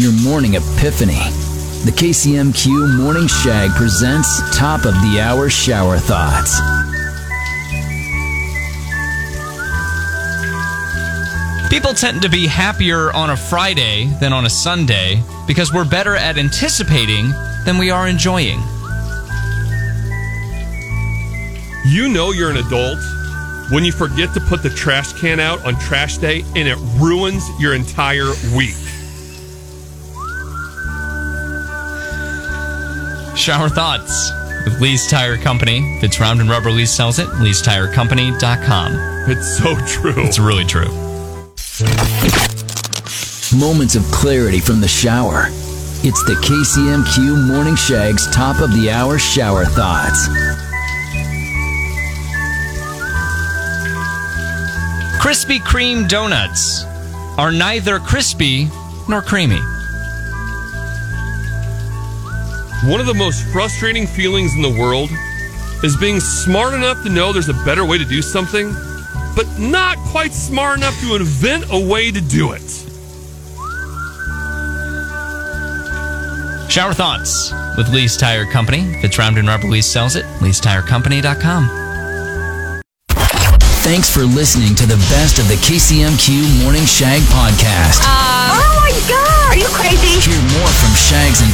your morning epiphany. The KCMQ Morning Shag presents Top of the Hour Shower Thoughts. People tend to be happier on a Friday than on a Sunday because we're better at anticipating than we are enjoying. You know you're an adult when you forget to put the trash can out on trash day and it ruins your entire week. Shower thoughts with Lee's Tire Company. If it's round and rubber, Lee sells it. Lee'sTireCompany.com. It's so true. It's really true. Moments of clarity from the shower. It's the KCMQ Morning Shag's Top of the Hour Shower Thoughts. Krispy Kreme donuts are neither crispy nor creamy. One of the most frustrating feelings in the world is being smart enough to know there's a better way to do something, but not quite smart enough to invent a way to do it. Shower thoughts with Lee's Tire Company. If it's round and rubber, Lee sells it. Lee'sTireCompany.com. Thanks for listening to the best of the KCMQ Morning Shag podcast. Uh, oh my god,